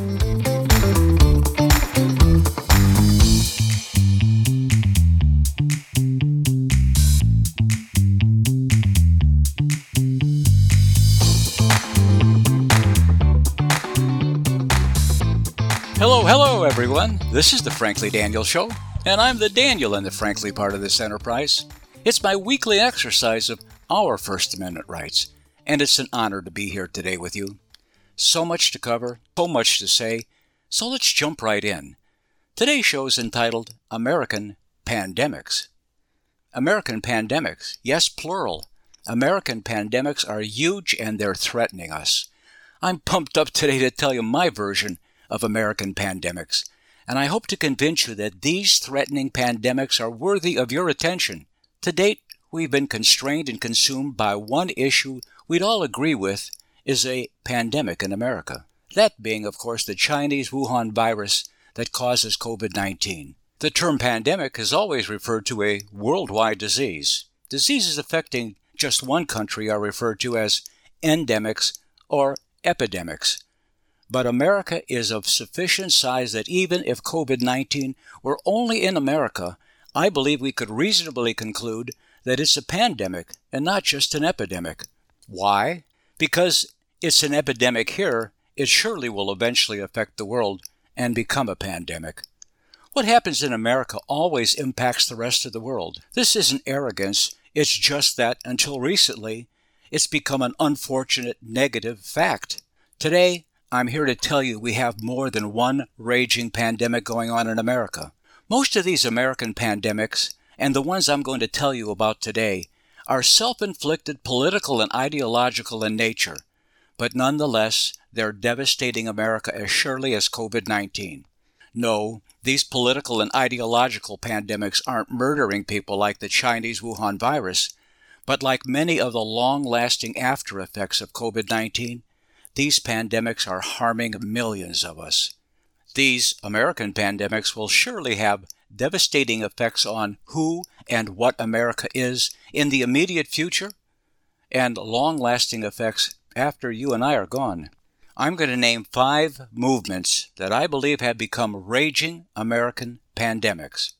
Hello, hello, everyone. This is the Frankly Daniel Show, and I'm the Daniel in the Frankly part of this enterprise. It's my weekly exercise of our First Amendment rights, and it's an honor to be here today with you. So much to cover, so much to say, so let's jump right in. Today's show is entitled American Pandemics. American pandemics, yes, plural. American pandemics are huge and they're threatening us. I'm pumped up today to tell you my version of American pandemics, and I hope to convince you that these threatening pandemics are worthy of your attention. To date, we've been constrained and consumed by one issue we'd all agree with is a pandemic in America. That being, of course, the Chinese Wuhan virus that causes COVID 19. The term pandemic has always referred to a worldwide disease. Diseases affecting just one country are referred to as endemics or epidemics. But America is of sufficient size that even if COVID 19 were only in America, I believe we could reasonably conclude that it's a pandemic and not just an epidemic. Why? Because it's an epidemic here, it surely will eventually affect the world and become a pandemic. What happens in America always impacts the rest of the world. This isn't arrogance, it's just that until recently, it's become an unfortunate negative fact. Today, I'm here to tell you we have more than one raging pandemic going on in America. Most of these American pandemics, and the ones I'm going to tell you about today, are self inflicted political and ideological in nature, but nonetheless, they're devastating America as surely as COVID 19. No, these political and ideological pandemics aren't murdering people like the Chinese Wuhan virus, but like many of the long lasting after effects of COVID 19, these pandemics are harming millions of us. These American pandemics will surely have devastating effects on who and what America is in the immediate future and long lasting effects after you and I are gone. I'm going to name five movements that I believe have become raging American pandemics.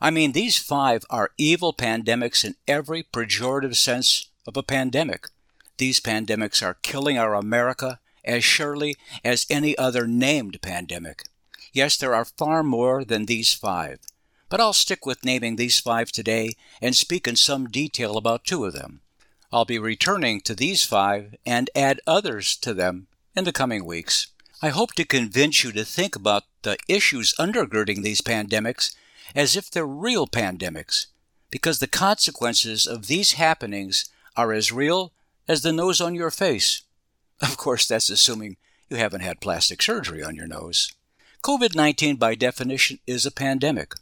I mean, these five are evil pandemics in every pejorative sense of a pandemic. These pandemics are killing our America as surely as any other named pandemic. Yes, there are far more than these five, but I'll stick with naming these five today and speak in some detail about two of them. I'll be returning to these five and add others to them in the coming weeks. I hope to convince you to think about the issues undergirding these pandemics as if they're real pandemics, because the consequences of these happenings are as real as the nose on your face. Of course, that's assuming you haven't had plastic surgery on your nose. COVID 19, by definition, is a pandemic.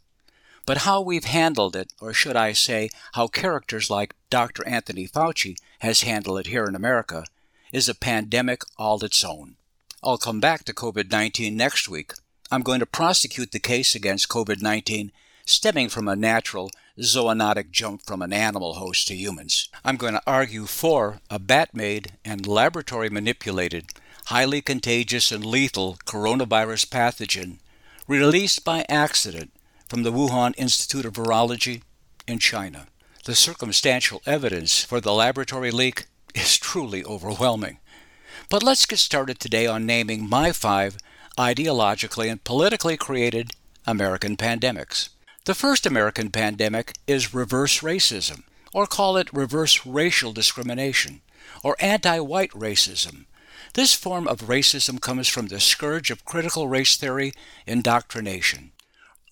But how we've handled it, or should I say, how characters like Dr. Anthony Fauci has handled it here in America, is a pandemic all its own. I'll come back to COVID 19 next week. I'm going to prosecute the case against COVID 19 stemming from a natural zoonotic jump from an animal host to humans. I'm going to argue for a bat made and laboratory manipulated, highly contagious and lethal coronavirus pathogen released by accident from the Wuhan Institute of Virology in China. The circumstantial evidence for the laboratory leak is truly overwhelming. But let's get started today on naming my five ideologically and politically created American pandemics. The first American pandemic is reverse racism, or call it reverse racial discrimination, or anti white racism. This form of racism comes from the scourge of critical race theory indoctrination.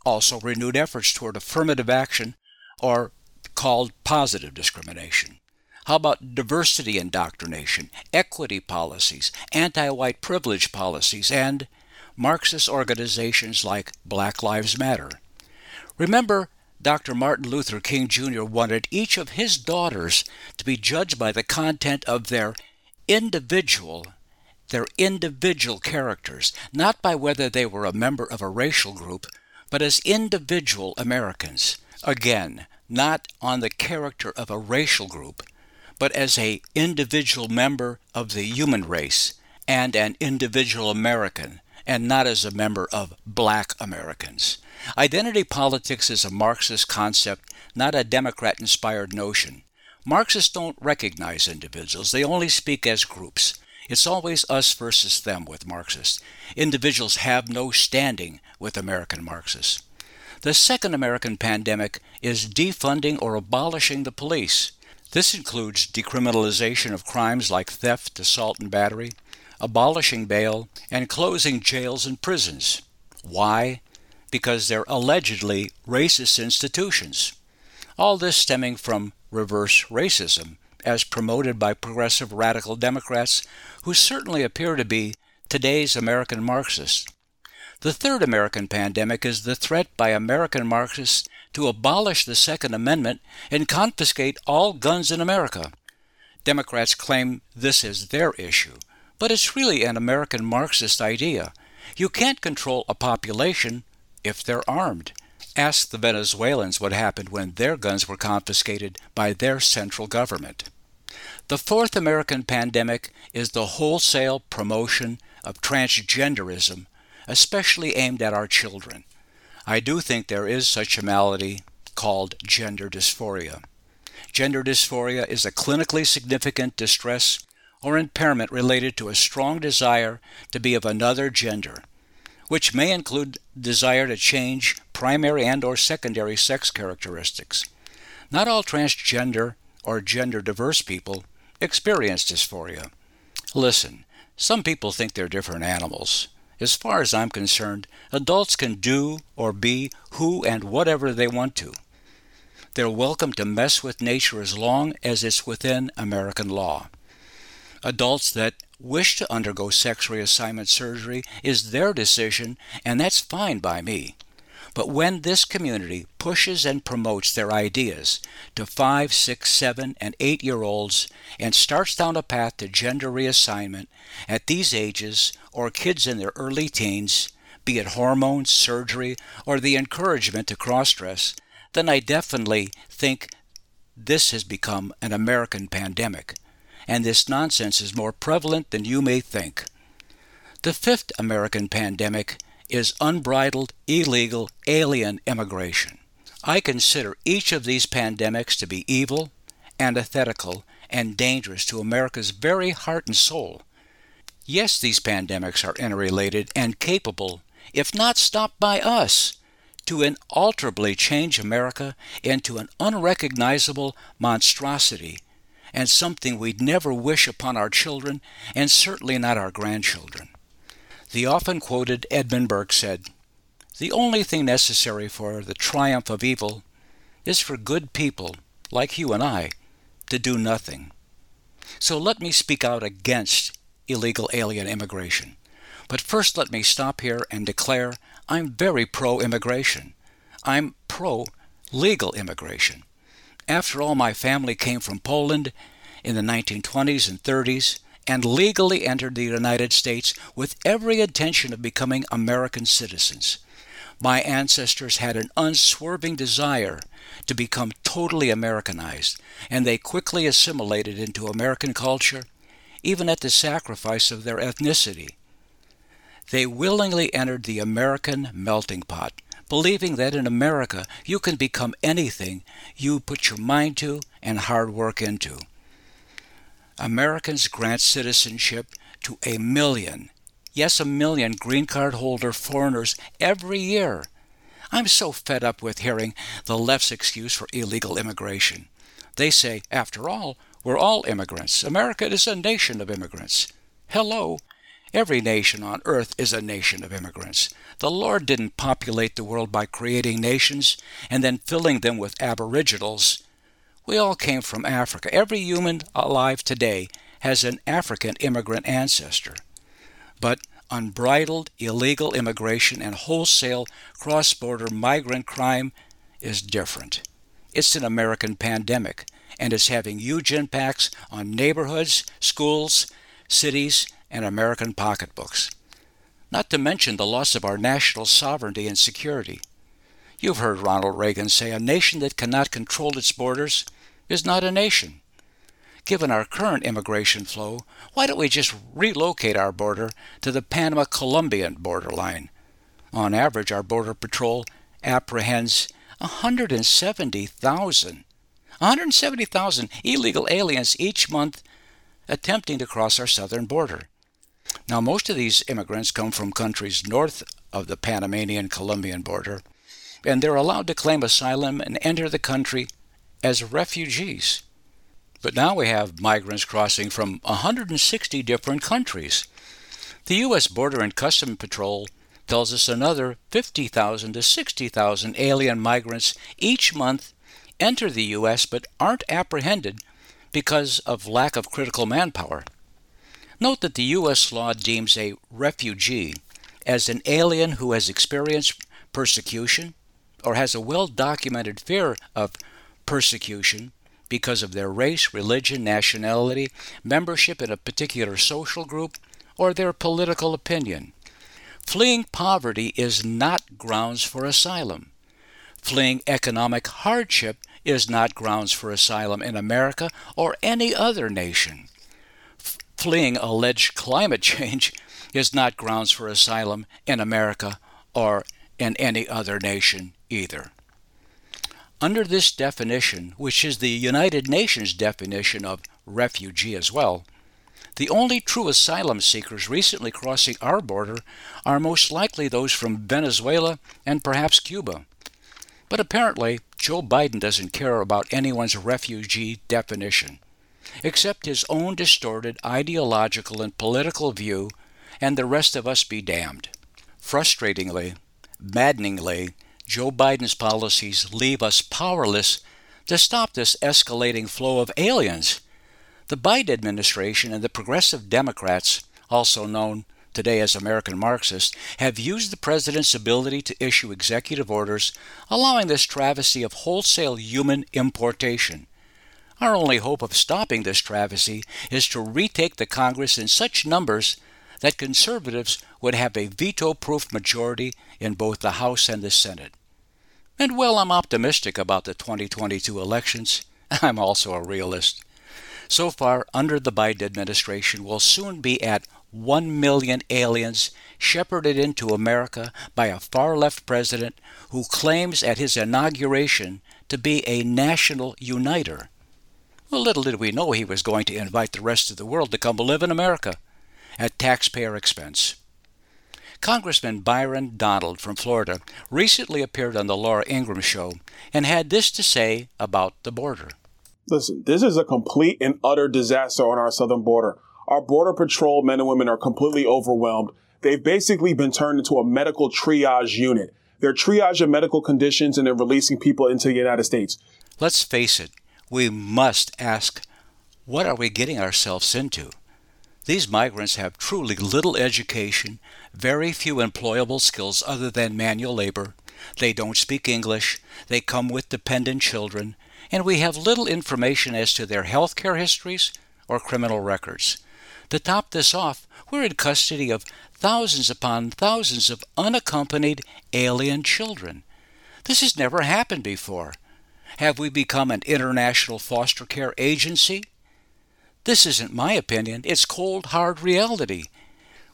Also, renewed efforts toward affirmative action, or called positive discrimination. How about diversity indoctrination, equity policies, anti white privilege policies, and Marxist organizations like Black Lives Matter? Remember, Dr. Martin Luther King Jr. wanted each of his daughters to be judged by the content of their individual their individual characters, not by whether they were a member of a racial group, but as individual Americans. Again, not on the character of a racial group, but as a individual member of the human race and an individual American, and not as a member of black Americans. Identity politics is a Marxist concept, not a Democrat inspired notion. Marxists don't recognize individuals, they only speak as groups. It's always us versus them with Marxists. Individuals have no standing with American Marxists. The second American pandemic is defunding or abolishing the police. This includes decriminalization of crimes like theft, assault, and battery, abolishing bail, and closing jails and prisons. Why? Because they're allegedly racist institutions. All this stemming from reverse racism, as promoted by progressive radical Democrats who certainly appear to be today's American Marxists. The third American pandemic is the threat by American Marxists to abolish the Second Amendment and confiscate all guns in America. Democrats claim this is their issue, but it's really an American Marxist idea. You can't control a population if they're armed. Ask the Venezuelans what happened when their guns were confiscated by their central government. The fourth American pandemic is the wholesale promotion of transgenderism, especially aimed at our children. I do think there is such a malady called gender dysphoria. Gender dysphoria is a clinically significant distress or impairment related to a strong desire to be of another gender, which may include desire to change primary and or secondary sex characteristics. Not all transgender or gender diverse people experience dysphoria. Listen, some people think they're different animals. As far as I'm concerned, adults can do or be who and whatever they want to. They're welcome to mess with nature as long as it's within American law. Adults that wish to undergo sex reassignment surgery is their decision, and that's fine by me. But when this community pushes and promotes their ideas to five, six, seven, and eight year olds and starts down a path to gender reassignment at these ages or kids in their early teens, be it hormones, surgery, or the encouragement to cross dress, then I definitely think this has become an American pandemic, and this nonsense is more prevalent than you may think. The fifth American pandemic is unbridled, illegal, alien immigration. I consider each of these pandemics to be evil, antithetical, and dangerous to America's very heart and soul. Yes, these pandemics are interrelated and capable, if not stopped by us, to inalterably change America into an unrecognizable monstrosity and something we'd never wish upon our children and certainly not our grandchildren. The often quoted Edmund Burke said, The only thing necessary for the triumph of evil is for good people, like you and I, to do nothing. So let me speak out against illegal alien immigration. But first, let me stop here and declare I'm very pro immigration. I'm pro legal immigration. After all, my family came from Poland in the 1920s and 30s and legally entered the United States with every intention of becoming American citizens. My ancestors had an unswerving desire to become totally Americanized, and they quickly assimilated into American culture, even at the sacrifice of their ethnicity. They willingly entered the American melting pot, believing that in America you can become anything you put your mind to and hard work into. Americans grant citizenship to a million, yes, a million green card holder foreigners every year. I'm so fed up with hearing the left's excuse for illegal immigration. They say, after all, we're all immigrants. America is a nation of immigrants. Hello. Every nation on earth is a nation of immigrants. The Lord didn't populate the world by creating nations and then filling them with aboriginals. We all came from Africa. Every human alive today has an African immigrant ancestor. But unbridled illegal immigration and wholesale cross border migrant crime is different. It's an American pandemic, and it's having huge impacts on neighborhoods, schools, cities, and American pocketbooks. Not to mention the loss of our national sovereignty and security. You've heard Ronald Reagan say a nation that cannot control its borders is not a nation. given our current immigration flow, why don't we just relocate our border to the Panama Colombian borderline? On average, our Border Patrol apprehends 170,000 170,000 illegal aliens each month attempting to cross our southern border. Now, most of these immigrants come from countries north of the Panamanian Colombian border, and they're allowed to claim asylum and enter the country as refugees. But now we have migrants crossing from 160 different countries. The U.S. Border and Customs Patrol tells us another 50,000 to 60,000 alien migrants each month enter the U.S. but aren't apprehended because of lack of critical manpower. Note that the U.S. law deems a refugee as an alien who has experienced persecution or has a well documented fear of persecution because of their race, religion, nationality, membership in a particular social group, or their political opinion. Fleeing poverty is not grounds for asylum. Fleeing economic hardship is not grounds for asylum in America or any other nation. Fleeing alleged climate change is not grounds for asylum in America or in any other nation either. Under this definition, which is the United Nations definition of refugee as well, the only true asylum seekers recently crossing our border are most likely those from Venezuela and perhaps Cuba. But apparently, Joe Biden doesn't care about anyone's refugee definition, except his own distorted ideological and political view, and the rest of us be damned. Frustratingly, maddeningly, Joe Biden's policies leave us powerless to stop this escalating flow of aliens the Biden administration and the progressive Democrats, also known today as American Marxists, have used the president's ability to issue executive orders allowing this travesty of wholesale human importation. Our only hope of stopping this travesty is to retake the Congress in such numbers that conservatives would have a veto proof majority in both the House and the Senate. And while I'm optimistic about the 2022 elections, I'm also a realist so far under the Biden administration we'll soon be at 1 million aliens shepherded into America by a far left president who claims at his inauguration to be a national uniter. Well, little did we know he was going to invite the rest of the world to come live in America at taxpayer expense. Congressman Byron Donald from Florida recently appeared on the Laura Ingraham Show and had this to say about the border. Listen, this is a complete and utter disaster on our southern border. Our Border Patrol men and women are completely overwhelmed. They've basically been turned into a medical triage unit. They're triaging medical conditions and they're releasing people into the United States. Let's face it, we must ask what are we getting ourselves into? These migrants have truly little education, very few employable skills other than manual labor. They don't speak English. They come with dependent children and we have little information as to their health care histories or criminal records. To top this off, we're in custody of thousands upon thousands of unaccompanied alien children. This has never happened before. Have we become an international foster care agency? This isn't my opinion, it's cold, hard reality.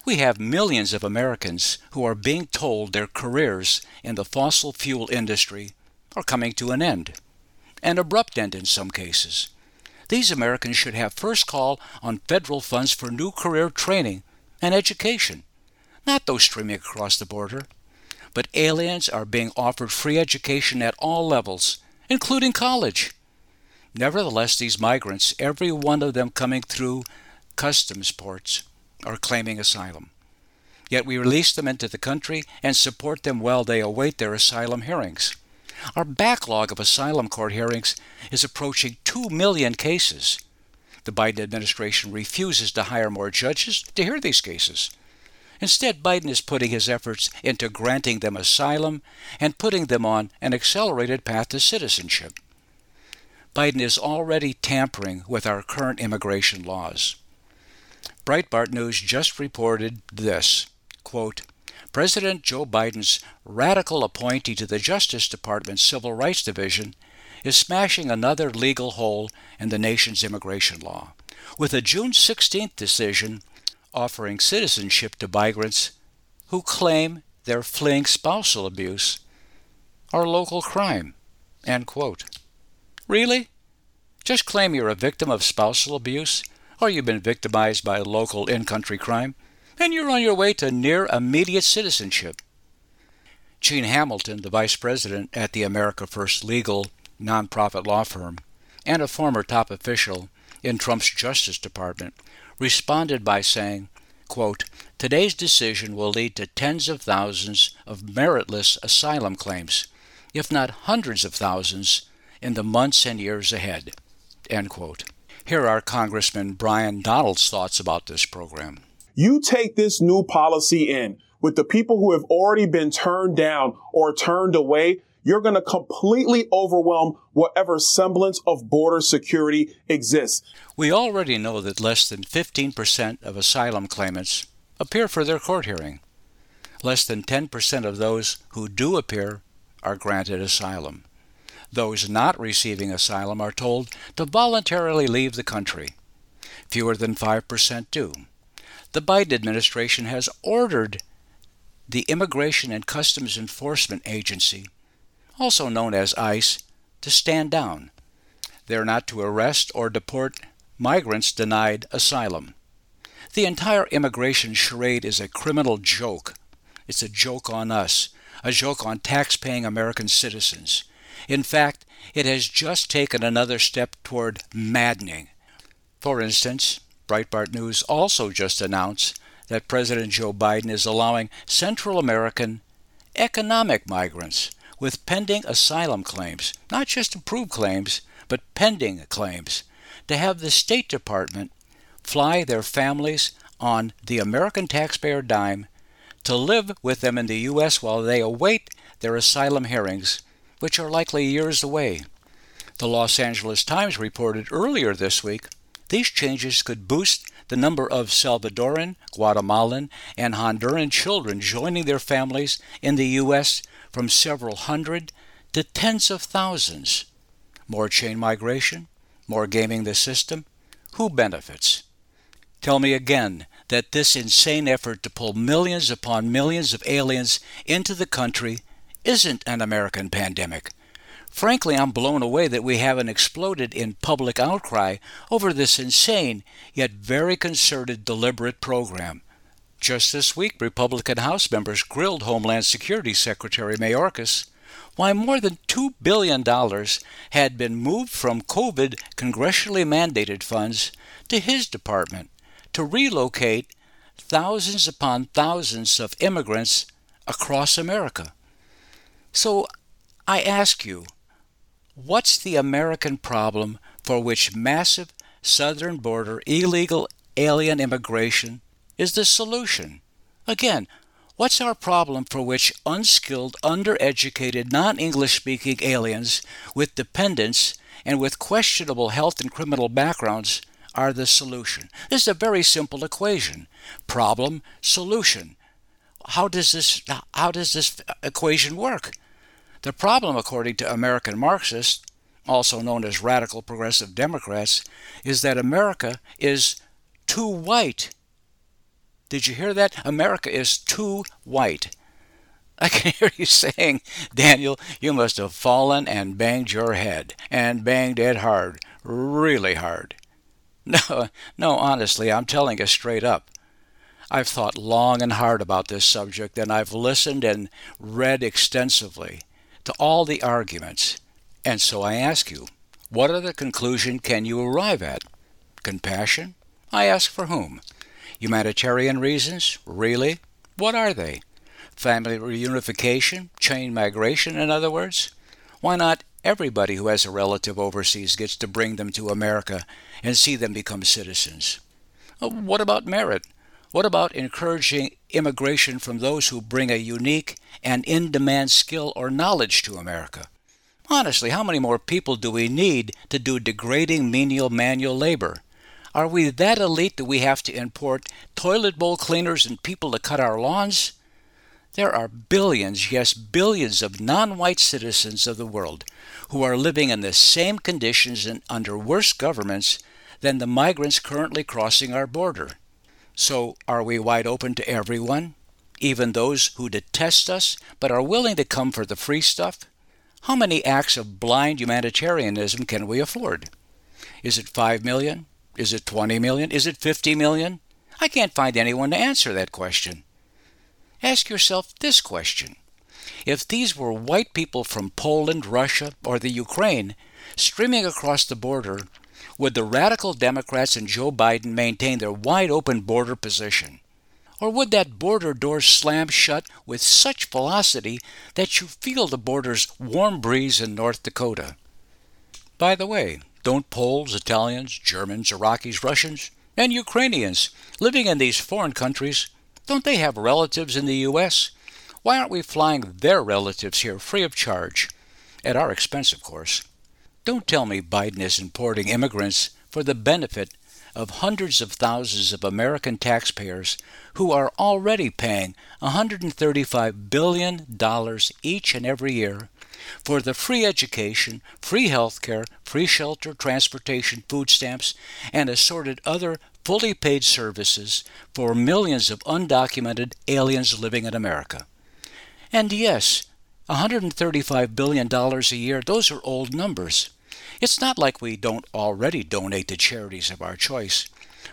We have millions of Americans who are being told their careers in the fossil fuel industry are coming to an end an abrupt end in some cases. These Americans should have first call on federal funds for new career training and education, not those streaming across the border. But aliens are being offered free education at all levels, including college. Nevertheless, these migrants, every one of them coming through customs ports, are claiming asylum. Yet we release them into the country and support them while they await their asylum hearings. Our backlog of asylum court hearings is approaching 2 million cases. The Biden administration refuses to hire more judges to hear these cases. Instead, Biden is putting his efforts into granting them asylum and putting them on an accelerated path to citizenship. Biden is already tampering with our current immigration laws. Breitbart News just reported this quote, President Joe Biden's radical appointee to the Justice Department's Civil Rights Division is smashing another legal hole in the nation's immigration law, with a June 16th decision offering citizenship to migrants who claim they're fleeing spousal abuse or local crime. End quote. Really? Just claim you're a victim of spousal abuse, or you've been victimized by local in country crime, and you're on your way to near immediate citizenship. Gene Hamilton, the vice president at the America First Legal nonprofit law firm and a former top official in Trump's Justice Department, responded by saying, quote, Today's decision will lead to tens of thousands of meritless asylum claims, if not hundreds of thousands, in the months and years ahead. End quote. Here are Congressman Byron Donalds' thoughts about this program. You take this new policy in with the people who have already been turned down or turned away, you're going to completely overwhelm whatever semblance of border security exists. We already know that less than 15% of asylum claimants appear for their court hearing. Less than 10% of those who do appear are granted asylum. Those not receiving asylum are told to voluntarily leave the country. Fewer than 5% do. The Biden administration has ordered the Immigration and Customs Enforcement Agency, also known as ICE, to stand down. They're not to arrest or deport migrants denied asylum. The entire immigration charade is a criminal joke. It's a joke on us, a joke on tax-paying American citizens. In fact, it has just taken another step toward maddening. For instance, Breitbart News also just announced that President Joe Biden is allowing Central American economic migrants with pending asylum claims, not just approved claims, but pending claims, to have the State Department fly their families on the American taxpayer dime to live with them in the U.S. while they await their asylum hearings, which are likely years away. The Los Angeles Times reported earlier this week these changes could boost the number of Salvadoran, Guatemalan, and Honduran children joining their families in the U.S. from several hundred to tens of thousands. More chain migration, more gaming the system. Who benefits? Tell me again that this insane effort to pull millions upon millions of aliens into the country isn't an American pandemic Frankly, I'm blown away that we haven't exploded in public outcry over this insane, yet very concerted, deliberate program. Just this week, Republican House members grilled Homeland Security Secretary Mayorkas why more than $2 billion had been moved from COVID congressionally mandated funds to his department to relocate thousands upon thousands of immigrants across America. So I ask you, What's the American problem for which massive southern border illegal alien immigration is the solution? Again, what's our problem for which unskilled, undereducated, non English speaking aliens with dependents and with questionable health and criminal backgrounds are the solution? This is a very simple equation problem, solution. How does this, how does this equation work? The problem, according to American Marxists, also known as radical progressive Democrats, is that America is too white. Did you hear that? America is too white. I can hear you saying, Daniel, you must have fallen and banged your head, and banged it hard, really hard. No, no, honestly, I'm telling you straight up. I've thought long and hard about this subject, and I've listened and read extensively to all the arguments. And so I ask you, what other conclusion can you arrive at? Compassion? I ask for whom? Humanitarian reasons? Really? What are they? Family reunification? Chain migration, in other words? Why not everybody who has a relative overseas gets to bring them to America and see them become citizens? Uh, what about merit? What about encouraging immigration from those who bring a unique and in demand skill or knowledge to America? Honestly, how many more people do we need to do degrading menial manual labor? Are we that elite that we have to import toilet bowl cleaners and people to cut our lawns? There are billions, yes, billions of non white citizens of the world who are living in the same conditions and under worse governments than the migrants currently crossing our border. So, are we wide open to everyone, even those who detest us but are willing to come for the free stuff? How many acts of blind humanitarianism can we afford? Is it 5 million? Is it 20 million? Is it 50 million? I can't find anyone to answer that question. Ask yourself this question If these were white people from Poland, Russia, or the Ukraine streaming across the border, would the radical Democrats and Joe Biden maintain their wide open border position? Or would that border door slam shut with such velocity that you feel the border's warm breeze in North Dakota? By the way, don't Poles, Italians, Germans, Iraqis, Russians, and Ukrainians living in these foreign countries don't they have relatives in the U.S.? Why aren't we flying their relatives here free of charge? At our expense, of course. Don't tell me Biden is importing immigrants for the benefit of hundreds of thousands of American taxpayers who are already paying $135 billion each and every year for the free education, free health care, free shelter, transportation, food stamps, and assorted other fully paid services for millions of undocumented aliens living in America. And yes, $135 billion a year, those are old numbers. It's not like we don't already donate to charities of our choice.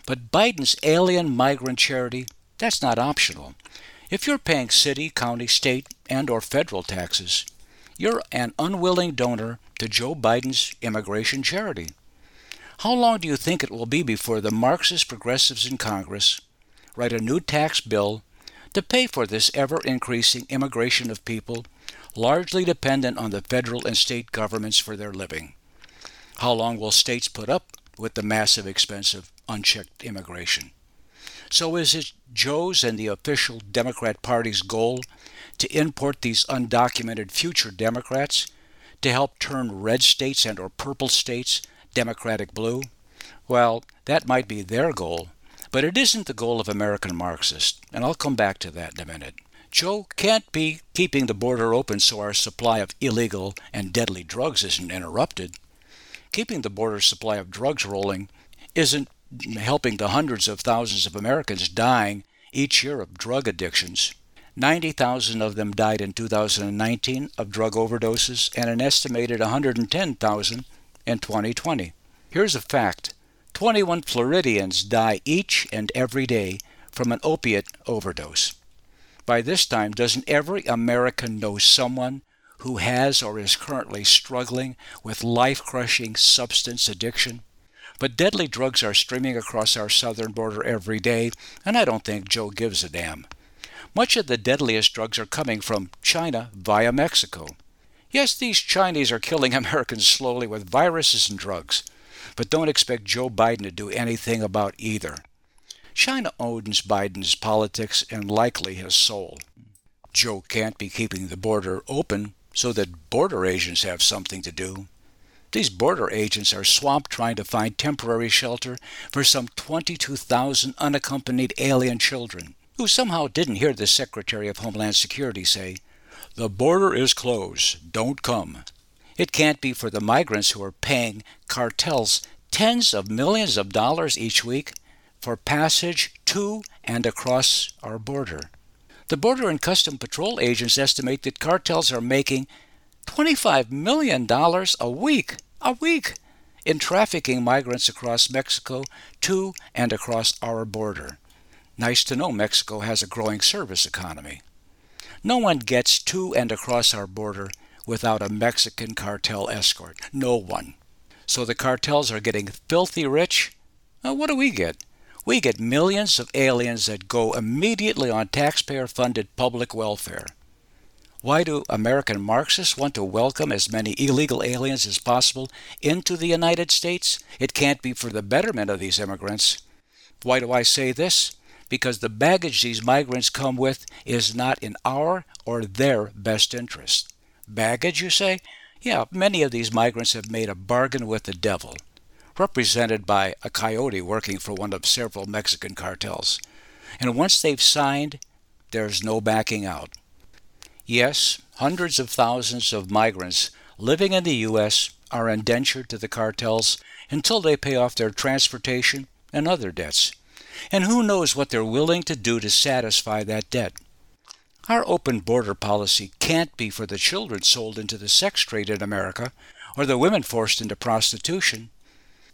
But Biden's alien migrant charity, that's not optional. If you're paying city, county, state, and or federal taxes, you're an unwilling donor to Joe Biden's immigration charity. How long do you think it will be before the Marxist progressives in Congress write a new tax bill to pay for this ever increasing immigration of people largely dependent on the federal and state governments for their living? How long will states put up with the massive expense of unchecked immigration? So is it Joe's and the official Democrat Party's goal to import these undocumented future Democrats to help turn red states and or purple states Democratic blue? Well, that might be their goal, but it isn't the goal of American Marxists, and I'll come back to that in a minute. Joe can't be keeping the border open so our supply of illegal and deadly drugs isn't interrupted. Keeping the border supply of drugs rolling isn't helping the hundreds of thousands of Americans dying each year of drug addictions. 90,000 of them died in 2019 of drug overdoses, and an estimated 110,000 in 2020. Here's a fact 21 Floridians die each and every day from an opiate overdose. By this time, doesn't every American know someone who has or is currently struggling with life crushing substance addiction? But deadly drugs are streaming across our southern border every day, and I don't think Joe gives a damn. Much of the deadliest drugs are coming from China via Mexico. Yes, these Chinese are killing Americans slowly with viruses and drugs, but don't expect Joe Biden to do anything about either. China owns Biden's politics and likely his soul. Joe can't be keeping the border open so that border agents have something to do. These border agents are swamped trying to find temporary shelter for some 22,000 unaccompanied alien children who somehow didn't hear the Secretary of Homeland Security say, the border is closed. Don't come. It can't be for the migrants who are paying cartels tens of millions of dollars each week for passage to and across our border. The Border and Custom Patrol agents estimate that cartels are making $25 million a week, a week, in trafficking migrants across Mexico to and across our border. Nice to know Mexico has a growing service economy. No one gets to and across our border without a Mexican cartel escort. No one. So the cartels are getting filthy rich. Well, what do we get? We get millions of aliens that go immediately on taxpayer funded public welfare. Why do American Marxists want to welcome as many illegal aliens as possible into the United States? It can't be for the betterment of these immigrants. Why do I say this? because the baggage these migrants come with is not in our or their best interest. Baggage, you say? Yeah, many of these migrants have made a bargain with the devil, represented by a coyote working for one of several Mexican cartels. And once they've signed, there's no backing out. Yes, hundreds of thousands of migrants living in the U.S. are indentured to the cartels until they pay off their transportation and other debts. And who knows what they're willing to do to satisfy that debt? Our open border policy can't be for the children sold into the sex trade in America or the women forced into prostitution.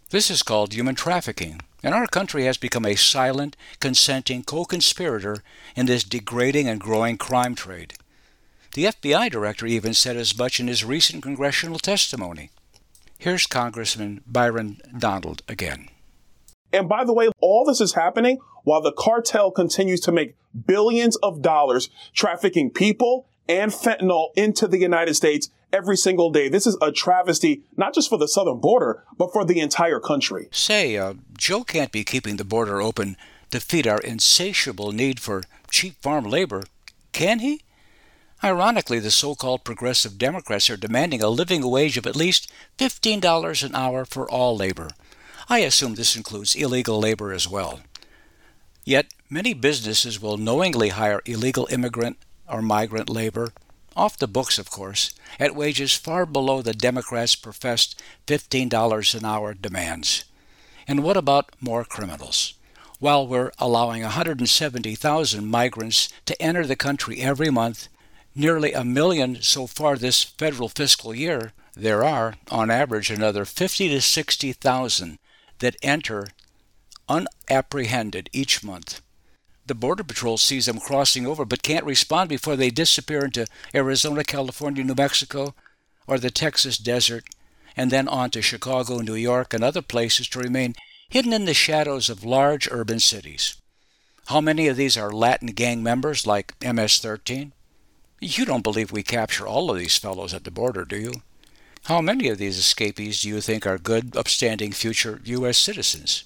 This is called human trafficking, and our country has become a silent, consenting co conspirator in this degrading and growing crime trade. The FBI director even said as much in his recent congressional testimony. Here's Congressman Byron Donald again. And by the way, all this is happening while the cartel continues to make billions of dollars trafficking people and fentanyl into the United States every single day. This is a travesty, not just for the southern border, but for the entire country. Say, uh, Joe can't be keeping the border open to feed our insatiable need for cheap farm labor, can he? Ironically, the so called progressive Democrats are demanding a living wage of at least $15 an hour for all labor. I assume this includes illegal labor as well. Yet, many businesses will knowingly hire illegal immigrant or migrant labor, off the books, of course, at wages far below the Democrats' professed $15 an hour demands. And what about more criminals? While we're allowing 170,000 migrants to enter the country every month, nearly a million so far this federal fiscal year, there are, on average, another 50 to 60,000 that enter unapprehended each month. The Border Patrol sees them crossing over but can't respond before they disappear into Arizona, California, New Mexico, or the Texas desert, and then on to Chicago, New York, and other places to remain hidden in the shadows of large urban cities. How many of these are Latin gang members like MS 13? You don't believe we capture all of these fellows at the border, do you? How many of these escapees do you think are good, upstanding future U.S. citizens?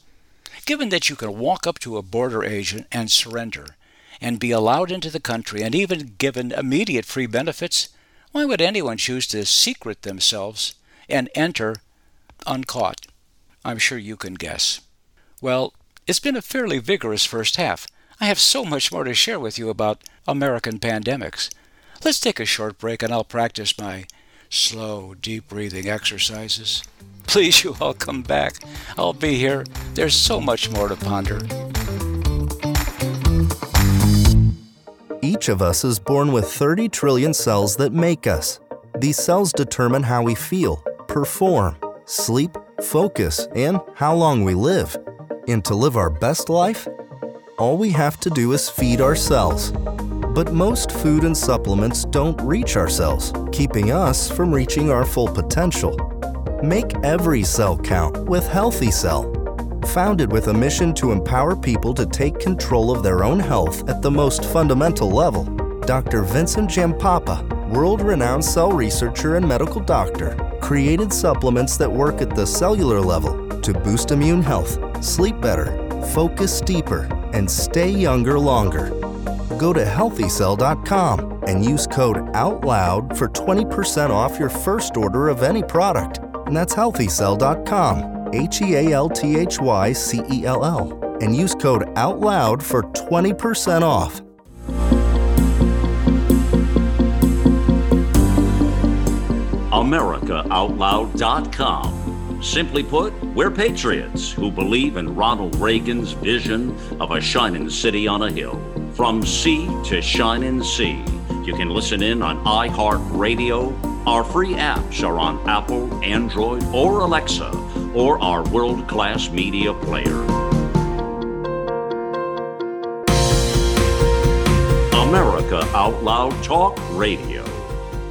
Given that you can walk up to a border agent and surrender, and be allowed into the country and even given immediate free benefits, why would anyone choose to secret themselves and enter uncaught? I'm sure you can guess. Well, it's been a fairly vigorous first half. I have so much more to share with you about American pandemics. Let's take a short break and I'll practice my slow, deep breathing exercises. Please, you all come back. I'll be here. There's so much more to ponder. Each of us is born with 30 trillion cells that make us. These cells determine how we feel, perform, sleep, focus, and how long we live. And to live our best life, all we have to do is feed ourselves. But most food and supplements don't reach our cells, keeping us from reaching our full potential. Make every cell count with Healthy Cell. Founded with a mission to empower people to take control of their own health at the most fundamental level, Dr. Vincent Giampapa, world renowned cell researcher and medical doctor, created supplements that work at the cellular level to boost immune health, sleep better, focus deeper, and stay younger longer go to healthycell.com and use code OUTLOUD for 20% off your first order of any product. And that's healthycell.com, H E A L T H Y C E L L, and use code OUTLOUD for 20% off. AmericaOutloud.com. Simply put, we're patriots who believe in Ronald Reagan's vision of a shining city on a hill. From sea to shining sea. You can listen in on iHeartRadio. Our free apps are on Apple, Android, or Alexa, or our world class media player. America Out Loud Talk Radio.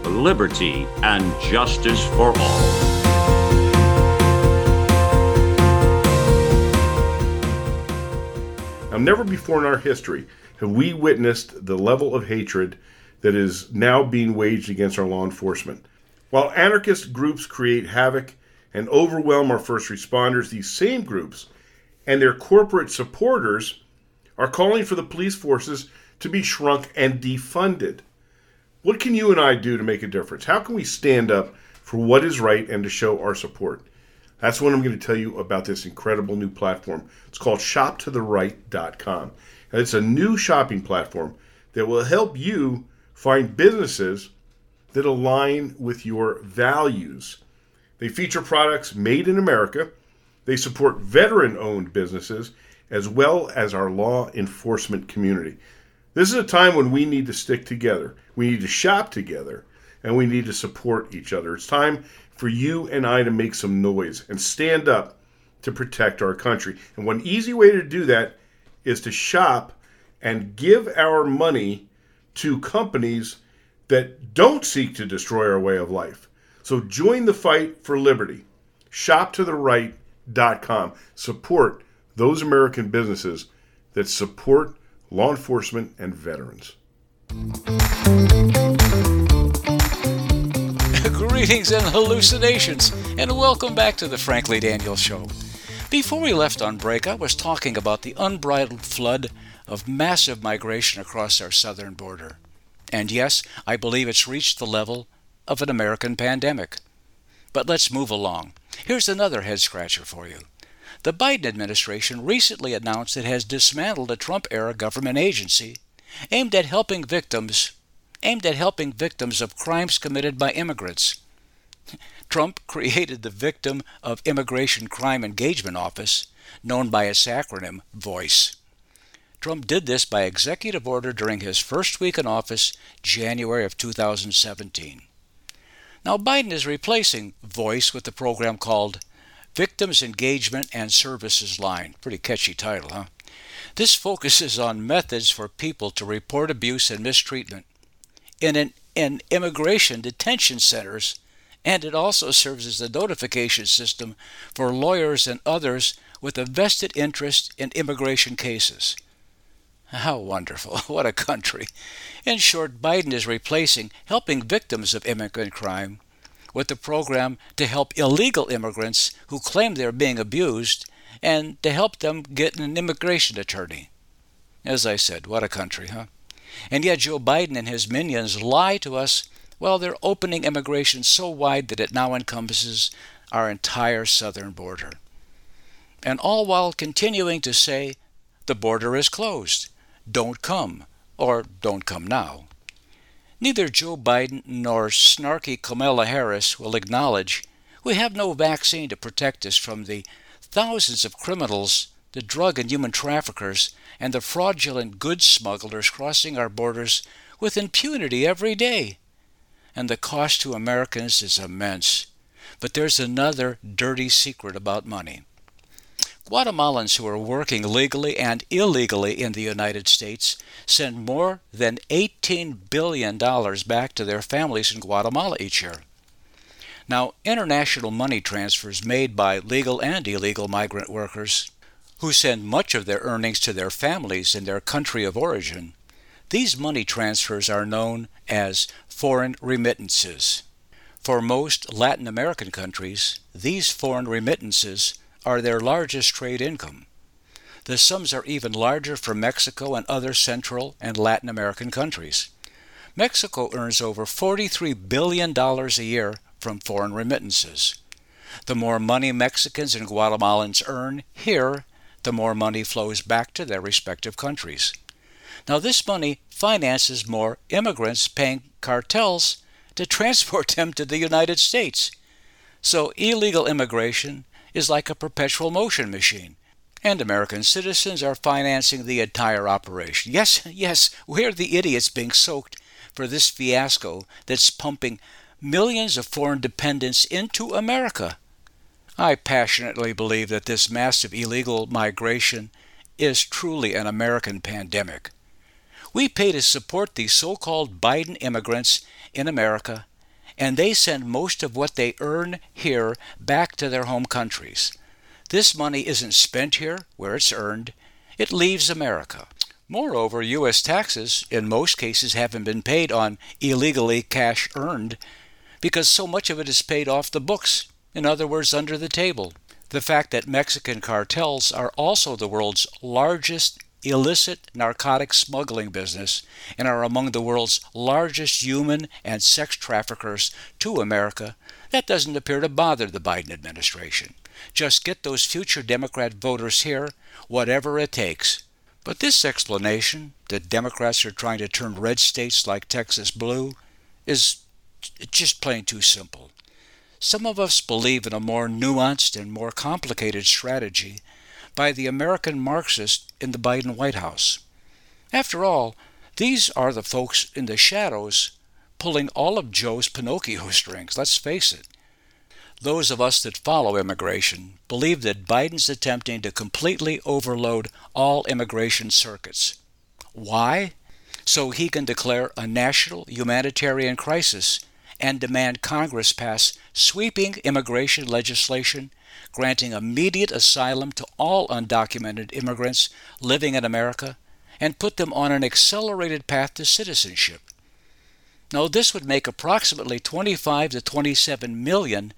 Liberty and justice for all. Never before in our history have we witnessed the level of hatred that is now being waged against our law enforcement. While anarchist groups create havoc and overwhelm our first responders, these same groups and their corporate supporters are calling for the police forces to be shrunk and defunded. What can you and I do to make a difference? How can we stand up for what is right and to show our support? That's what I'm going to tell you about this incredible new platform. It's called shoptotheright.com. And it's a new shopping platform that will help you Find businesses that align with your values. They feature products made in America. They support veteran owned businesses as well as our law enforcement community. This is a time when we need to stick together. We need to shop together and we need to support each other. It's time for you and I to make some noise and stand up to protect our country. And one easy way to do that is to shop and give our money to companies that don't seek to destroy our way of life. So join the fight for liberty. ShopToTheRight.com. Support those American businesses that support law enforcement and veterans. Greetings and hallucinations, and welcome back to the Frankly Daniels Show. Before we left on break, I was talking about the unbridled flood of massive migration across our southern border. And yes, I believe it's reached the level of an American pandemic. But let's move along. Here's another head scratcher for you. The Biden administration recently announced it has dismantled a Trump era government agency aimed at helping victims aimed at helping victims of crimes committed by immigrants. Trump created the Victim of Immigration Crime Engagement Office, known by its acronym VOICE. Trump did this by executive order during his first week in office, January of 2017. Now, Biden is replacing VOICE with a program called Victims Engagement and Services Line. Pretty catchy title, huh? This focuses on methods for people to report abuse and mistreatment in, an, in immigration detention centers, and it also serves as a notification system for lawyers and others with a vested interest in immigration cases. How wonderful. What a country. In short, Biden is replacing helping victims of immigrant crime with a program to help illegal immigrants who claim they're being abused and to help them get an immigration attorney. As I said, what a country, huh? And yet Joe Biden and his minions lie to us while they're opening immigration so wide that it now encompasses our entire southern border. And all while continuing to say the border is closed don't come, or don't come now. Neither Joe Biden nor snarky Kamala Harris will acknowledge we have no vaccine to protect us from the thousands of criminals, the drug and human traffickers, and the fraudulent goods smugglers crossing our borders with impunity every day. And the cost to Americans is immense. But there's another dirty secret about money. Guatemalans who are working legally and illegally in the United States send more than $18 billion back to their families in Guatemala each year. Now, international money transfers made by legal and illegal migrant workers who send much of their earnings to their families in their country of origin, these money transfers are known as foreign remittances. For most Latin American countries, these foreign remittances are their largest trade income. The sums are even larger for Mexico and other Central and Latin American countries. Mexico earns over $43 billion a year from foreign remittances. The more money Mexicans and Guatemalans earn here, the more money flows back to their respective countries. Now, this money finances more immigrants paying cartels to transport them to the United States. So, illegal immigration is like a perpetual motion machine. And American citizens are financing the entire operation. Yes, yes, we're the idiots being soaked for this fiasco that's pumping millions of foreign dependents into America. I passionately believe that this massive illegal migration is truly an American pandemic. We pay to support these so called Biden immigrants in America and they send most of what they earn here back to their home countries. This money isn't spent here, where it's earned, it leaves America. Moreover, U.S. taxes, in most cases, haven't been paid on illegally cash earned because so much of it is paid off the books, in other words, under the table. The fact that Mexican cartels are also the world's largest illicit narcotic smuggling business and are among the world's largest human and sex traffickers to America, that doesn't appear to bother the Biden administration. Just get those future Democrat voters here, whatever it takes. But this explanation that Democrats are trying to turn red states like Texas blue is just plain too simple. Some of us believe in a more nuanced and more complicated strategy by the American Marxists in the Biden White House. After all, these are the folks in the shadows pulling all of Joe's Pinocchio strings, let's face it. Those of us that follow immigration believe that Biden's attempting to completely overload all immigration circuits. Why? So he can declare a national humanitarian crisis and demand Congress pass sweeping immigration legislation granting immediate asylum to all undocumented immigrants living in America and put them on an accelerated path to citizenship. Now, this would make approximately 25 to 27 million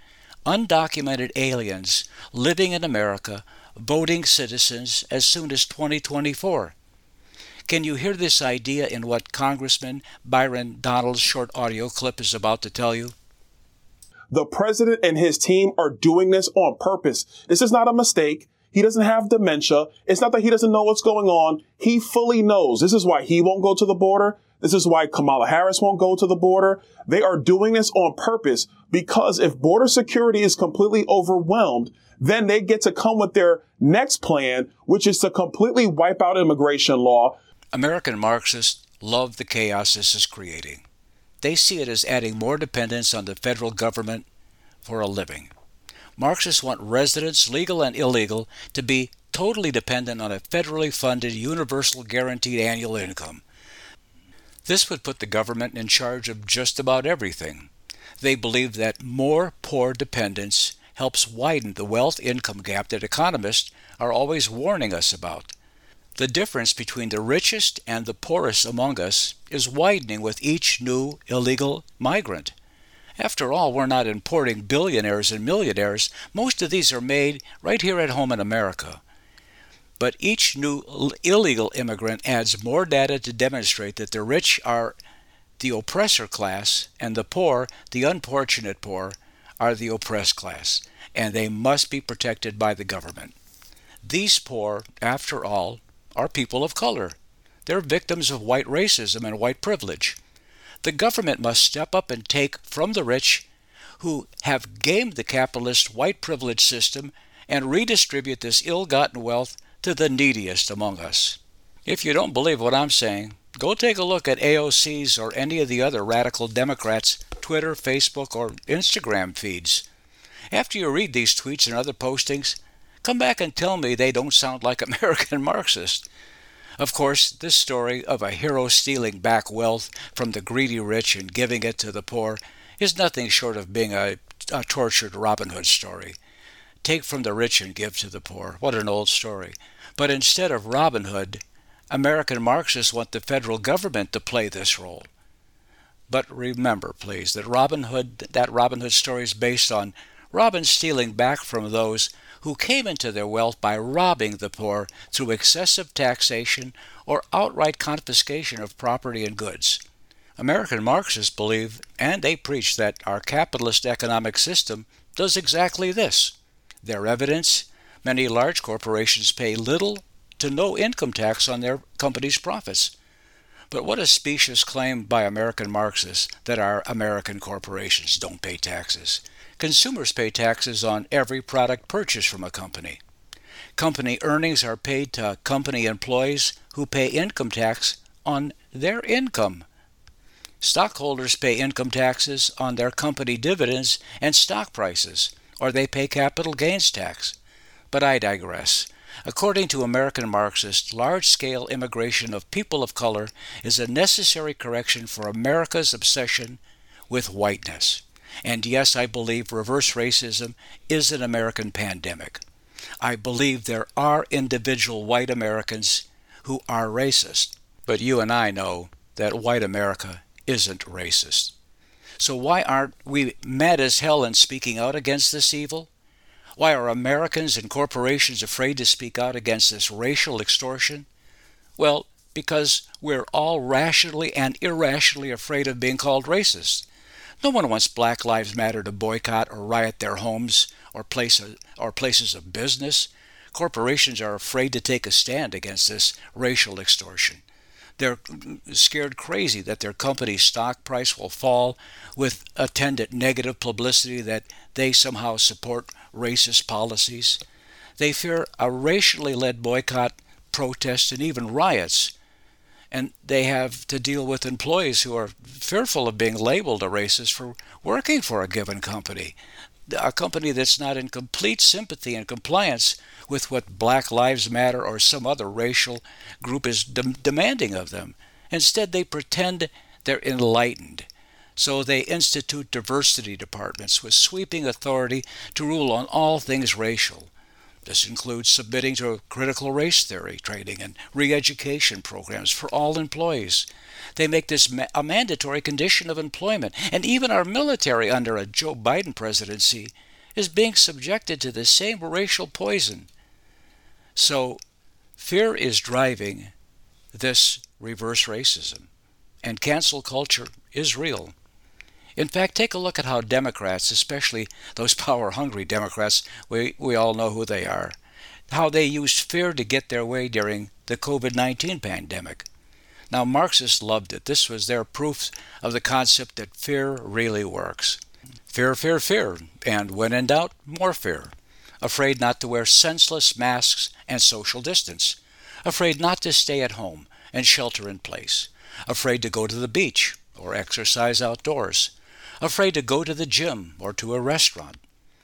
undocumented aliens living in America voting citizens as soon as 2024. Can you hear this idea in what Congressman Byron Donalds' short audio clip is about to tell you? The president and his team are doing this on purpose. This is not a mistake. He doesn't have dementia. It's not that he doesn't know what's going on. He fully knows. This is why he won't go to the border. This is why Kamala Harris won't go to the border. They are doing this on purpose because if border security is completely overwhelmed, then they get to come with their next plan, which is to completely wipe out immigration law. American Marxists love the chaos this is creating. They see it as adding more dependence on the federal government for a living. Marxists want residents, legal and illegal, to be totally dependent on a federally funded universal guaranteed annual income. This would put the government in charge of just about everything. They believe that more poor dependence helps widen the wealth income gap that economists are always warning us about. The difference between the richest and the poorest among us is widening with each new illegal migrant. After all, we're not importing billionaires and millionaires. Most of these are made right here at home in America. But each new illegal immigrant adds more data to demonstrate that the rich are the oppressor class and the poor, the unfortunate poor, are the oppressed class, and they must be protected by the government. These poor, after all, are people of color. They're victims of white racism and white privilege. The government must step up and take from the rich who have gamed the capitalist white privilege system and redistribute this ill gotten wealth to the neediest among us. If you don't believe what I'm saying, go take a look at AOC's or any of the other radical Democrats' Twitter, Facebook, or Instagram feeds. After you read these tweets and other postings, come back and tell me they don't sound like American Marxists. Of course, this story of a hero stealing back wealth from the greedy rich and giving it to the poor is nothing short of being a, a tortured Robin Hood story. Take from the rich and give to the poor. What an old story. But instead of Robin Hood, American Marxists want the federal government to play this role. But remember, please, that Robin Hood that Robin Hood story is based on Robin stealing back from those who came into their wealth by robbing the poor through excessive taxation or outright confiscation of property and goods. American Marxists believe and they preach that our capitalist economic system does exactly this. Their evidence many large corporations pay little to no income tax on their company's profits. But what a specious claim by American Marxists that our American corporations don't pay taxes. Consumers pay taxes on every product purchased from a company. Company earnings are paid to company employees who pay income tax on their income. Stockholders pay income taxes on their company dividends and stock prices or they pay capital gains tax. But I digress. According to American Marxists, large scale immigration of people of color is a necessary correction for America's obsession with whiteness. And yes, I believe reverse racism is an American pandemic. I believe there are individual white Americans who are racist. But you and I know that white America isn't racist. So why aren't we mad as hell in speaking out against this evil? Why are Americans and corporations afraid to speak out against this racial extortion? Well, because we're all rationally and irrationally afraid of being called racist. No one wants Black Lives Matter to boycott or riot their homes or, places or places of business. Corporations are afraid to take a stand against this racial extortion. They're scared crazy that their company's stock price will fall with attendant negative publicity that they somehow support racist policies. They fear a racially led boycott, protests, and even riots. And they have to deal with employees who are fearful of being labeled a racist for working for a given company a company that's not in complete sympathy and compliance with what Black Lives Matter or some other racial group is de- demanding of them. Instead, they pretend they're enlightened. So they institute diversity departments with sweeping authority to rule on all things racial. This includes submitting to critical race theory training and re education programs for all employees. They make this ma- a mandatory condition of employment, and even our military under a Joe Biden presidency is being subjected to the same racial poison. So, fear is driving this reverse racism, and cancel culture is real. In fact, take a look at how Democrats, especially those power hungry Democrats, we, we all know who they are, how they used fear to get their way during the COVID 19 pandemic. Now, Marxists loved it. This was their proof of the concept that fear really works. Fear, fear, fear, and when in doubt, more fear. Afraid not to wear senseless masks and social distance. Afraid not to stay at home and shelter in place. Afraid to go to the beach or exercise outdoors afraid to go to the gym or to a restaurant,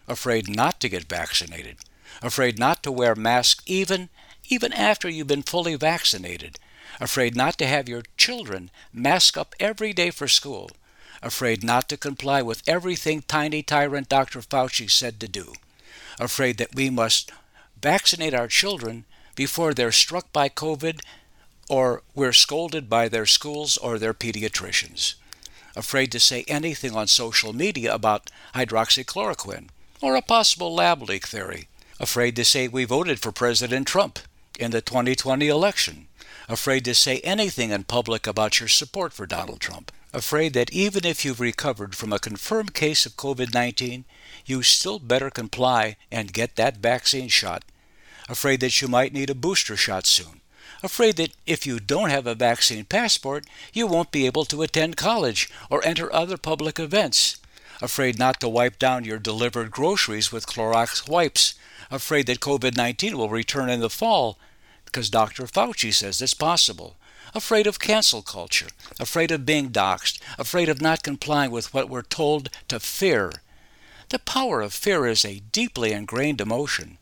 afraid not to get vaccinated, afraid not to wear masks even even after you've been fully vaccinated, afraid not to have your children mask up every day for school, afraid not to comply with everything tiny tyrant Dr. Fauci said to do, afraid that we must vaccinate our children before they're struck by COVID or we're scolded by their schools or their pediatricians afraid to say anything on social media about hydroxychloroquine or a possible lab leak theory, afraid to say we voted for President Trump in the 2020 election, afraid to say anything in public about your support for Donald Trump, afraid that even if you've recovered from a confirmed case of COVID 19, you still better comply and get that vaccine shot, afraid that you might need a booster shot soon, afraid that if you don't have a vaccine passport, you won't be able to attend college or enter other public events, afraid not to wipe down your delivered groceries with Clorox wipes, afraid that COVID 19 will return in the fall because Dr. Fauci says it's possible, afraid of cancel culture, afraid of being doxxed, afraid of not complying with what we're told to fear. The power of fear is a deeply ingrained emotion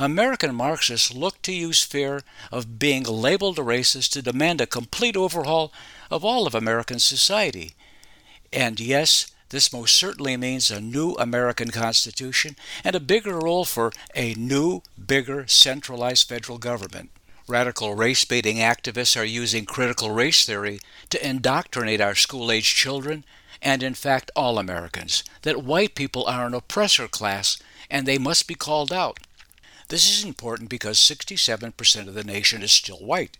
American Marxists look to use fear of being labeled a racist to demand a complete overhaul of all of American society. And yes, this most certainly means a new American Constitution and a bigger role for a new, bigger, centralized federal government. Radical race baiting activists are using critical race theory to indoctrinate our school age children and, in fact, all Americans that white people are an oppressor class and they must be called out. This is important because 67% of the nation is still white.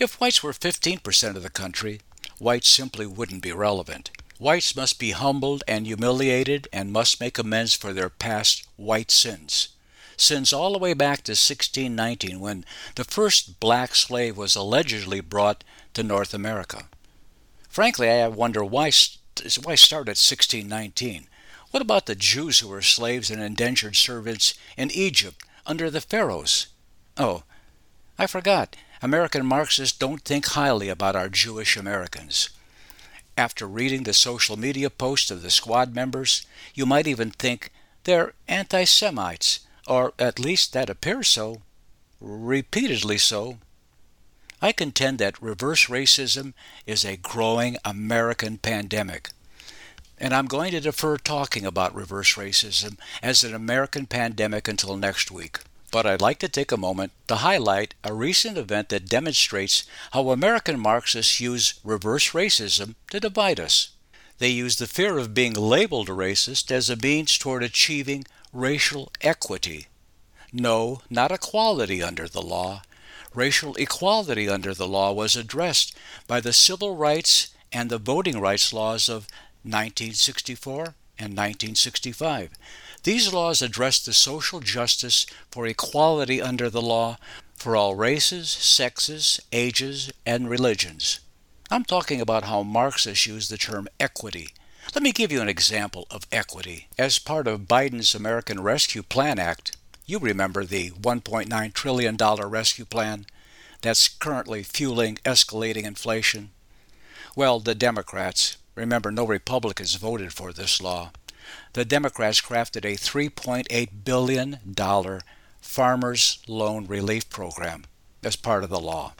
If whites were 15% of the country, whites simply wouldn't be relevant. Whites must be humbled and humiliated and must make amends for their past white sins. Sins all the way back to 1619 when the first black slave was allegedly brought to North America. Frankly, I wonder why, why start at 1619? What about the Jews who were slaves and indentured servants in Egypt under the pharaohs. Oh, I forgot. American Marxists don't think highly about our Jewish Americans. After reading the social media posts of the squad members, you might even think they're anti Semites, or at least that appears so, repeatedly so. I contend that reverse racism is a growing American pandemic and I'm going to defer talking about reverse racism as an American pandemic until next week. But I'd like to take a moment to highlight a recent event that demonstrates how American Marxists use reverse racism to divide us. They use the fear of being labeled a racist as a means toward achieving racial equity. No, not equality under the law. Racial equality under the law was addressed by the civil rights and the voting rights laws of 1964 and 1965. These laws address the social justice for equality under the law for all races, sexes, ages, and religions. I'm talking about how Marxists use the term equity. Let me give you an example of equity. As part of Biden's American Rescue Plan Act, you remember the $1.9 trillion rescue plan that's currently fueling escalating inflation. Well, the Democrats, remember no Republicans voted for this law, the Democrats crafted a $3.8 billion Farmers Loan Relief Program as part of the law.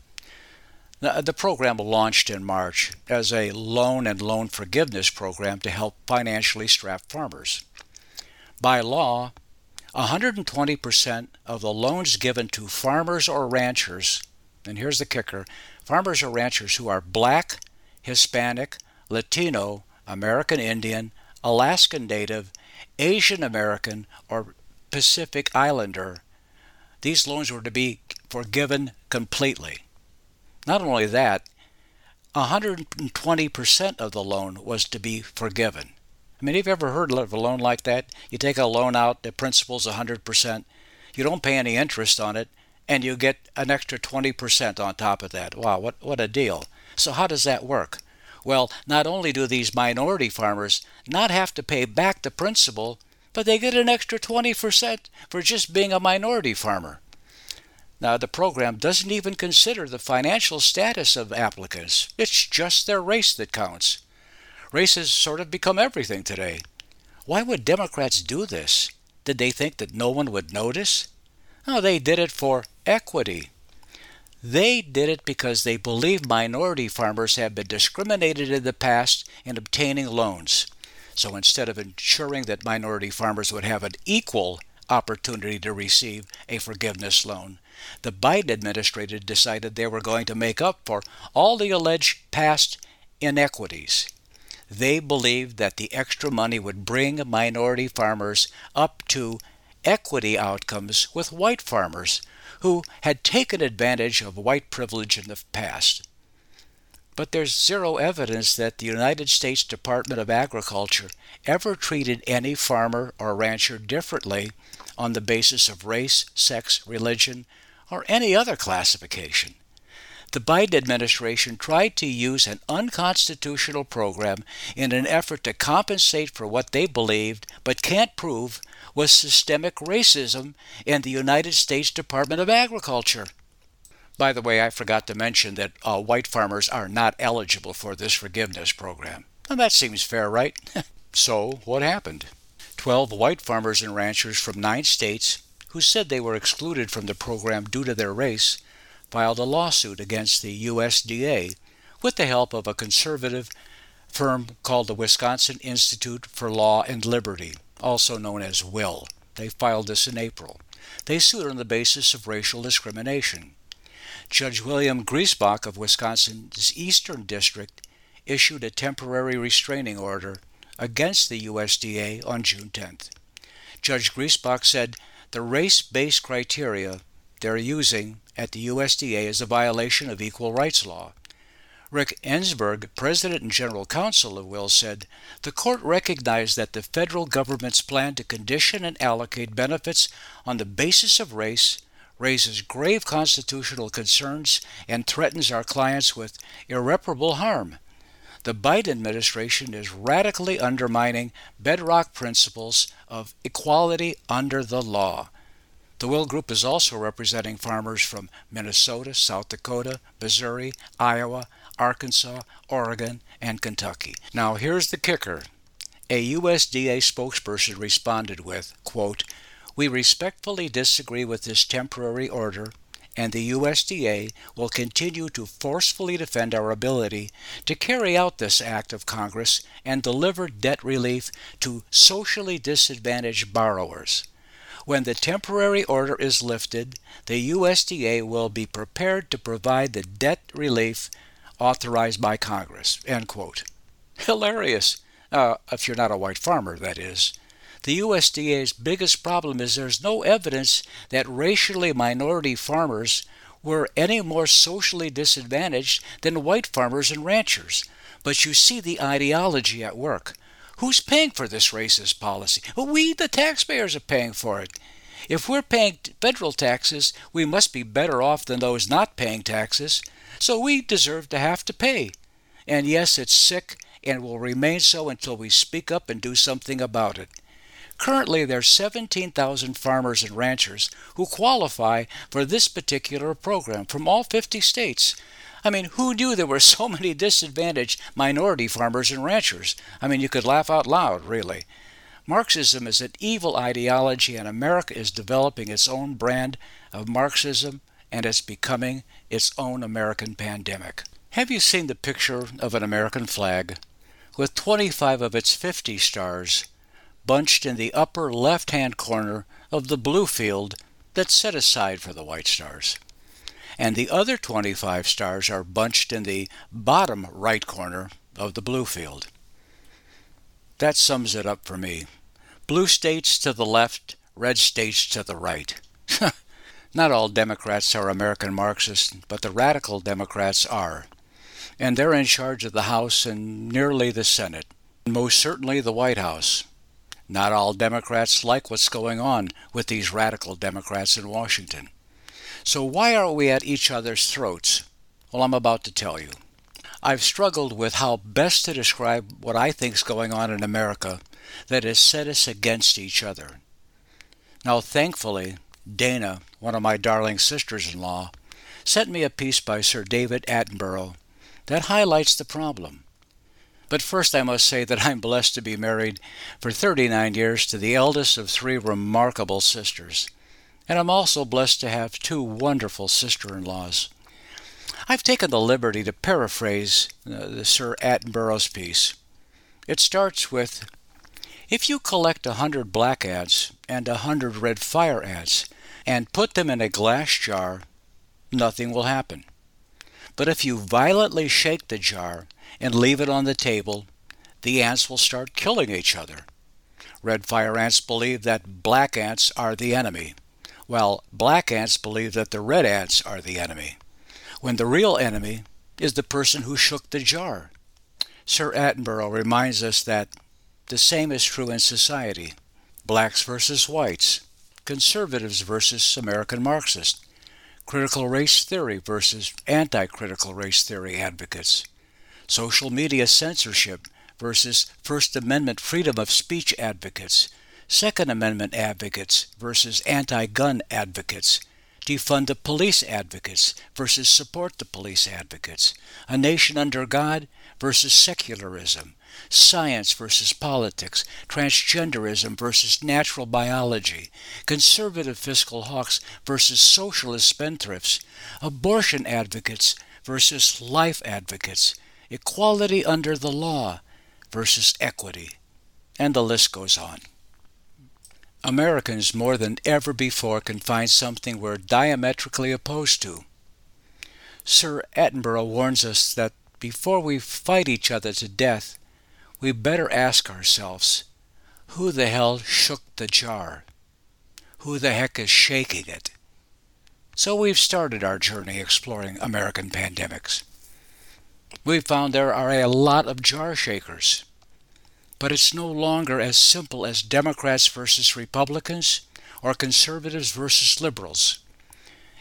The program launched in March as a loan and loan forgiveness program to help financially strapped farmers. By law, 120% of the loans given to farmers or ranchers, and here's the kicker farmers or ranchers who are black, Hispanic, Latino, American Indian, Alaskan Native, Asian American, or Pacific Islander, these loans were to be forgiven completely. Not only that, 120% of the loan was to be forgiven. I mean, have you ever heard of a loan like that? You take a loan out, the principal's 100%, you don't pay any interest on it, and you get an extra 20% on top of that. Wow, what, what a deal. So, how does that work? Well, not only do these minority farmers not have to pay back the principal, but they get an extra 20% for just being a minority farmer. Now, the program doesn't even consider the financial status of applicants, it's just their race that counts. Race has sort of become everything today. Why would Democrats do this? Did they think that no one would notice? No, they did it for equity. They did it because they believe minority farmers have been discriminated in the past in obtaining loans. So instead of ensuring that minority farmers would have an equal opportunity to receive a forgiveness loan, the Biden administration decided they were going to make up for all the alleged past inequities. They believed that the extra money would bring minority farmers up to equity outcomes with white farmers who had taken advantage of white privilege in the past. But there's zero evidence that the United States Department of Agriculture ever treated any farmer or rancher differently on the basis of race, sex, religion, or any other classification. The Biden administration tried to use an unconstitutional program in an effort to compensate for what they believed but can't prove was systemic racism in the United States Department of Agriculture. By the way, I forgot to mention that uh, white farmers are not eligible for this forgiveness program. And that seems fair, right? so, what happened? Twelve white farmers and ranchers from nine states who said they were excluded from the program due to their race, filed a lawsuit against the USDA with the help of a conservative firm called the Wisconsin Institute for Law and Liberty, also known as WILL. They filed this in April. They sued on the basis of racial discrimination. Judge William Griesbach of Wisconsin's Eastern District issued a temporary restraining order against the USDA on June 10th. Judge Griesbach said the race based criteria they're using at the USDA is a violation of equal rights law. Rick Esenberg, President and General Counsel of Will, said the court recognized that the federal government's plan to condition and allocate benefits on the basis of race raises grave constitutional concerns and threatens our clients with irreparable harm. The Biden administration is radically undermining bedrock principles of equality under the law. The Will Group is also representing farmers from Minnesota, South Dakota, Missouri, Iowa, Arkansas, Oregon, and Kentucky. Now, here's the kicker. A USDA spokesperson responded with, quote, We respectfully disagree with this temporary order and the USDA will continue to forcefully defend our ability to carry out this act of Congress and deliver debt relief to socially disadvantaged borrowers. When the temporary order is lifted, the USDA will be prepared to provide the debt relief authorized by Congress. End quote. Hilarious. Uh, if you're not a white farmer, that is. The USDA's biggest problem is there's no evidence that racially minority farmers were any more socially disadvantaged than white farmers and ranchers. But you see the ideology at work. Who's paying for this racist policy? Well, we, the taxpayers, are paying for it. If we're paying federal taxes, we must be better off than those not paying taxes, so we deserve to have to pay. And yes, it's sick and will remain so until we speak up and do something about it. Currently, there are 17,000 farmers and ranchers who qualify for this particular program from all 50 states. I mean, who knew there were so many disadvantaged minority farmers and ranchers? I mean, you could laugh out loud, really. Marxism is an evil ideology, and America is developing its own brand of Marxism, and it's becoming its own American pandemic. Have you seen the picture of an American flag with 25 of its 50 stars bunched in the upper left hand corner of the blue field that's set aside for the white stars. And the other 25 stars are bunched in the bottom right corner of the blue field. That sums it up for me. Blue states to the left, red states to the right. Not all Democrats are American Marxists, but the radical Democrats are. And they're in charge of the House and nearly the Senate, and most certainly the White House. Not all Democrats like what's going on with these radical Democrats in Washington. So, why are we at each other's throats? Well, I'm about to tell you. I've struggled with how best to describe what I think's going on in America that has set us against each other. Now, thankfully, Dana, one of my darling sisters in law, sent me a piece by Sir David Attenborough that highlights the problem. But first, I must say that I'm blessed to be married for 39 years to the eldest of three remarkable sisters. And I'm also blessed to have two wonderful sister in laws. I've taken the liberty to paraphrase uh, the Sir Attenborough's piece. It starts with If you collect a hundred black ants and a hundred red fire ants and put them in a glass jar, nothing will happen. But if you violently shake the jar and leave it on the table, the ants will start killing each other. Red fire ants believe that black ants are the enemy, while black ants believe that the red ants are the enemy, when the real enemy is the person who shook the jar. Sir Attenborough reminds us that the same is true in society blacks versus whites, conservatives versus American Marxists, critical race theory versus anti critical race theory advocates social media censorship versus First Amendment freedom of speech advocates, Second Amendment advocates versus anti gun advocates, defund the police advocates versus support the police advocates, a nation under God versus secularism, science versus politics, transgenderism versus natural biology, conservative fiscal hawks versus socialist spendthrifts, abortion advocates versus life advocates, equality under the law versus equity, and the list goes on. Americans more than ever before can find something we're diametrically opposed to. Sir Attenborough warns us that before we fight each other to death, we better ask ourselves who the hell shook the jar? Who the heck is shaking it? So we've started our journey exploring American pandemics We've found there are a lot of jar shakers. But it's no longer as simple as Democrats versus Republicans or conservatives versus liberals.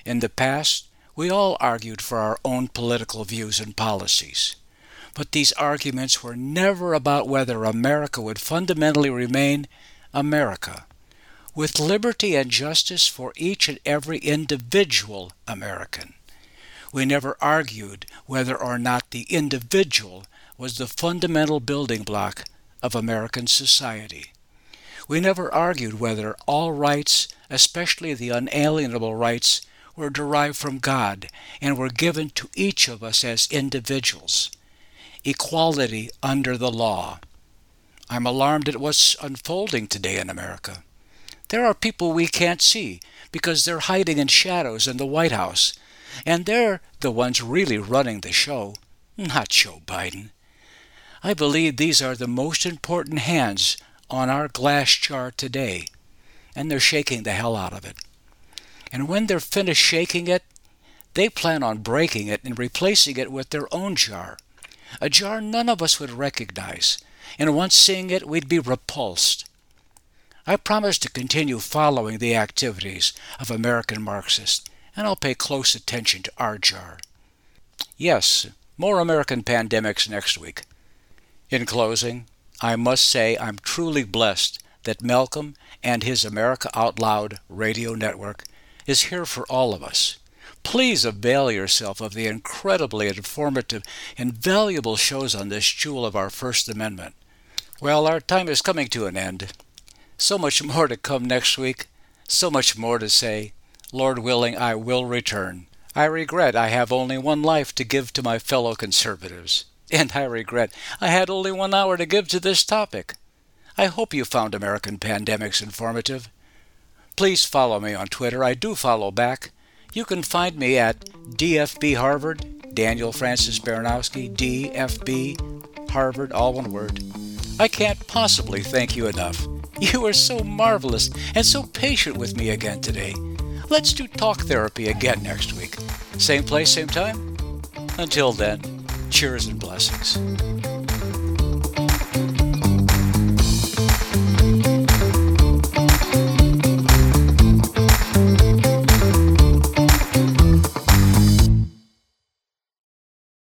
In the past, we all argued for our own political views and policies. But these arguments were never about whether America would fundamentally remain America, with liberty and justice for each and every individual American. We never argued whether or not the individual was the fundamental building block of American society. We never argued whether all rights, especially the unalienable rights, were derived from God and were given to each of us as individuals. Equality under the law. I'm alarmed at what's unfolding today in America. There are people we can't see because they're hiding in shadows in the White House and they're the ones really running the show, not Joe Biden. I believe these are the most important hands on our glass jar today, and they're shaking the hell out of it. And when they're finished shaking it, they plan on breaking it and replacing it with their own jar, a jar none of us would recognize, and once seeing it, we'd be repulsed. I promise to continue following the activities of American Marxists, and I'll pay close attention to our jar. Yes, more American pandemics next week. In closing, I must say I'm truly blessed that Malcolm and his America Out Loud radio network is here for all of us. Please avail yourself of the incredibly informative and valuable shows on this jewel of our First Amendment. Well, our time is coming to an end. So much more to come next week, so much more to say. Lord willing, I will return. I regret I have only one life to give to my fellow conservatives. And I regret I had only one hour to give to this topic. I hope you found American Pandemics informative. Please follow me on Twitter. I do follow back. You can find me at DFB Harvard, Daniel Francis Baranowski, DFB Harvard, all one word. I can't possibly thank you enough. You were so marvelous and so patient with me again today. Let's do talk therapy again next week. Same place, same time? Until then, cheers and blessings.